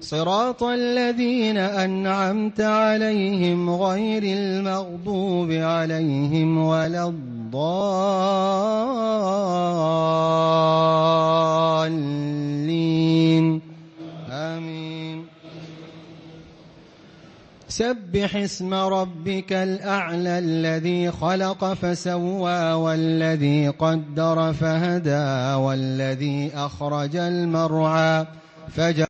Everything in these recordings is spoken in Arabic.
صراط الذين أنعمت عليهم غير المغضوب عليهم ولا الضالين. آمين. سبح اسم ربك الأعلى الذي خلق فسوى والذي قدر فهدى والذي أخرج المرعى فجعل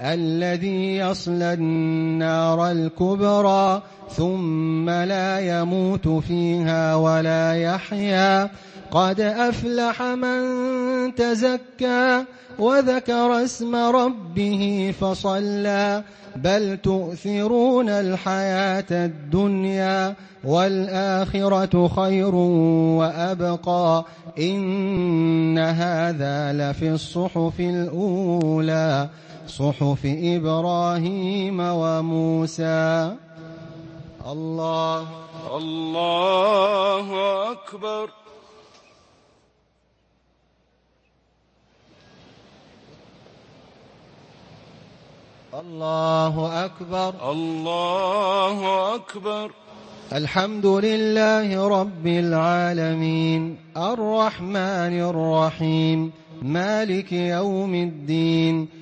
الذي يصلى النار الكبرى ثم لا يموت فيها ولا يحيا. قد أفلح من تزكى وذكر اسم ربه فصلى. بل تؤثرون الحياة الدنيا والآخرة خير وأبقى. إن هذا لفي الصحف الأولى. صحف إبراهيم وموسى. الله. الله أكبر. الله أكبر. الله أكبر. الحمد لله رب العالمين. الرحمن الرحيم. مالك يوم الدين.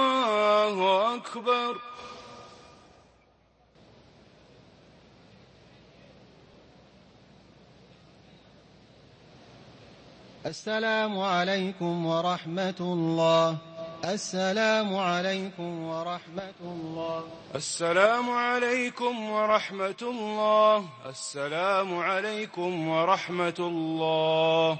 أكبر السلام عليكم ورحمة الله. السلام عليكم ورحمة الله. السلام عليكم ورحمة الله. السلام عليكم ورحمة الله.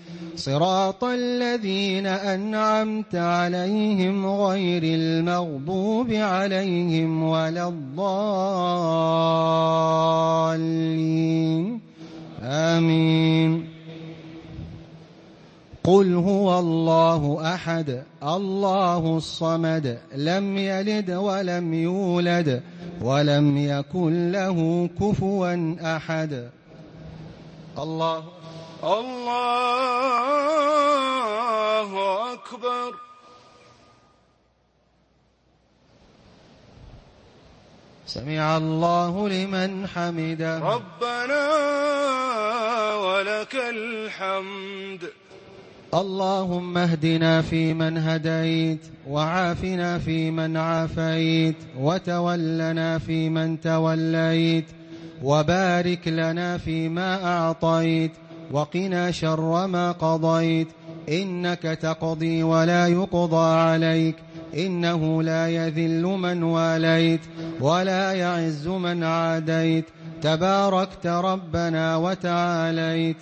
صراط الذين أنعمت عليهم غير المغضوب عليهم ولا الضالين. آمين. قل هو الله أحد الله الصمد لم يلد ولم يولد ولم يكن له كفوا أحد. الله الله أكبر. سمع الله لمن حمده. ربنا ولك الحمد. اللهم اهدنا فيمن هديت وعافنا فيمن عافيت وتولنا فيمن توليت وبارك لنا فيما أعطيت وقنا شر ما قضيت. إنك تقضي ولا يقضى عليك. إنه لا يذل من واليت ولا يعز من عاديت. تباركت ربنا وتعاليت.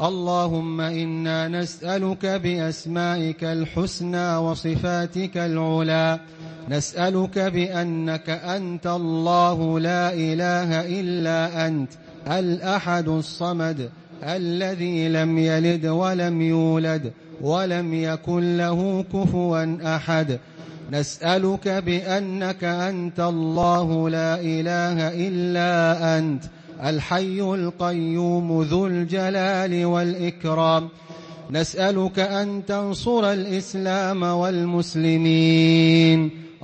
اللهم إنا نسألك بأسمائك الحسنى وصفاتك العلى. نسألك بأنك أنت الله لا إله إلا أنت. الأحد الصمد. الذي لم يلد ولم يولد ولم يكن له كفوا أحد. نسألك بأنك أنت الله لا إله إلا أنت الحي القيوم ذو الجلال والإكرام. نسألك أن تنصر الإسلام والمسلمين.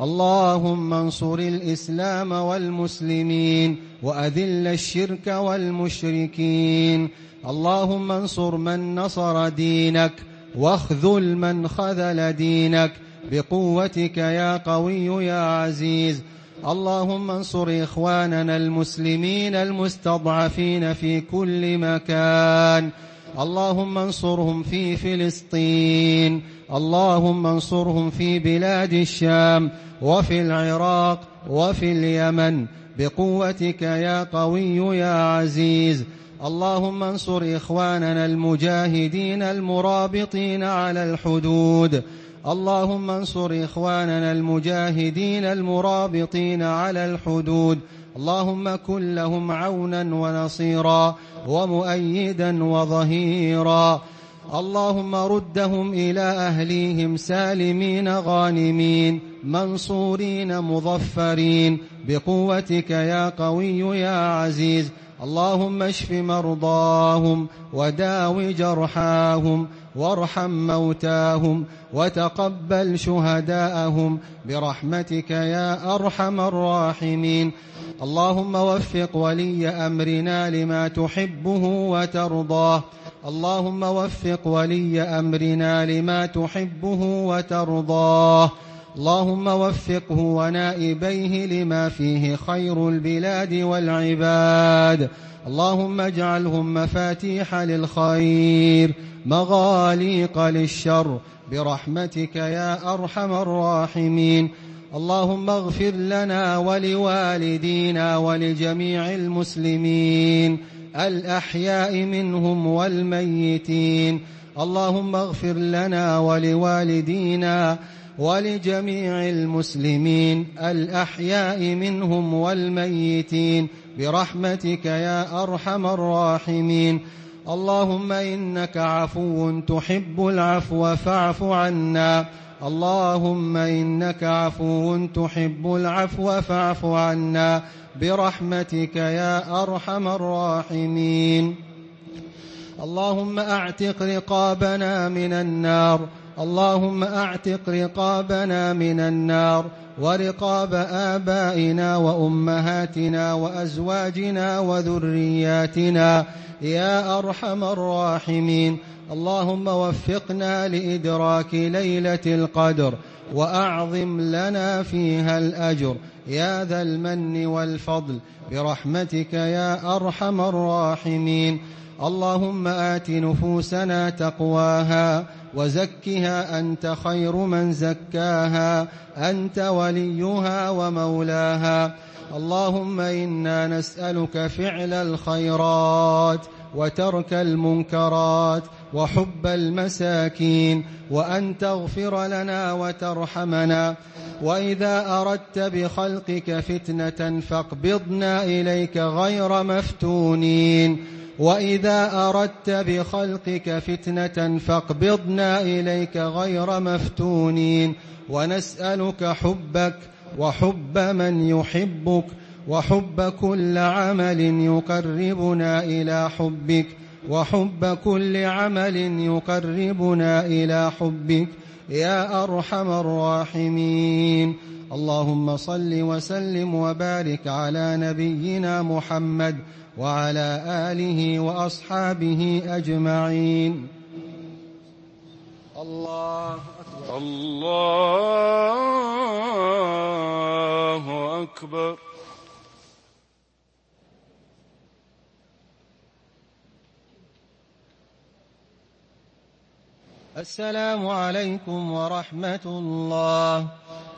اللهم انصر الإسلام والمسلمين وأذل الشرك والمشركين. اللهم انصر من نصر دينك واخذل من خذل دينك بقوتك يا قوي يا عزيز. اللهم انصر إخواننا المسلمين المستضعفين في كل مكان. اللهم انصرهم في فلسطين. اللهم انصرهم في بلاد الشام وفي العراق وفي اليمن. بقوتك يا قوي يا عزيز. اللهم انصر إخواننا المجاهدين المرابطين على الحدود. اللهم انصر إخواننا المجاهدين المرابطين على الحدود. اللهم كن لهم عونا ونصيرا ومؤيدا وظهيرا. اللهم ردهم إلى أهليهم سالمين غانمين منصورين مظفرين. بقوتك يا قوي يا عزيز اللهم اشف مرضاهم وداو جرحاهم وارحم موتاهم وتقبل شهداءهم برحمتك يا أرحم الراحمين. اللهم وفق ولي أمرنا لما تحبه وترضاه. اللهم وفق ولي أمرنا لما تحبه وترضاه. اللهم وفقه ونائبيه لما فيه خير البلاد والعباد. اللهم اجعلهم مفاتيح للخير مغاليق للشر. برحمتك يا أرحم الراحمين. اللهم اغفر لنا ولوالدينا ولجميع المسلمين الأحياء منهم والميتين. اللهم اغفر لنا ولوالدينا ولجميع المسلمين الأحياء منهم والميتين برحمتك يا أرحم الراحمين. اللهم إنك عفو تحب العفو فاعف عنا. اللهم إنك عفو تحب العفو فاعف عنا. برحمتك يا أرحم الراحمين. اللهم أعتق رقابنا من النار. اللهم أعتق رقابنا من النار ورقاب آبائنا وأمهاتنا وأزواجنا وذرياتنا يا أرحم الراحمين. اللهم وفقنا لإدراك ليلة القدر وأعظم لنا فيها الأجر. يا ذا المن والفضل برحمتك يا أرحم الراحمين. اللهم آت نفوسنا تقواها وزكها أنت خير من زكاها أنت وليها ومولاها. اللهم إنا نسألك فعل الخيرات وترك المنكرات وحب المساكين وأن تغفر لنا وترحمنا. وإذا أردت بخلقك فتنة فاقبضنا إليك غير مفتونين. وإذا أردت بخلقك فتنة فاقبضنا إليك غير مفتونين ونسألك حبك وحب من يحبك وحب كل عمل يقربنا إلى حبك وحب كل عمل يقربنا إلى حبك يا أرحم الراحمين اللهم صل وسلم وبارك على نبينا محمد وعلى آله وأصحابه أجمعين. الله أكبر. الله أكبر. السلام عليكم ورحمة الله.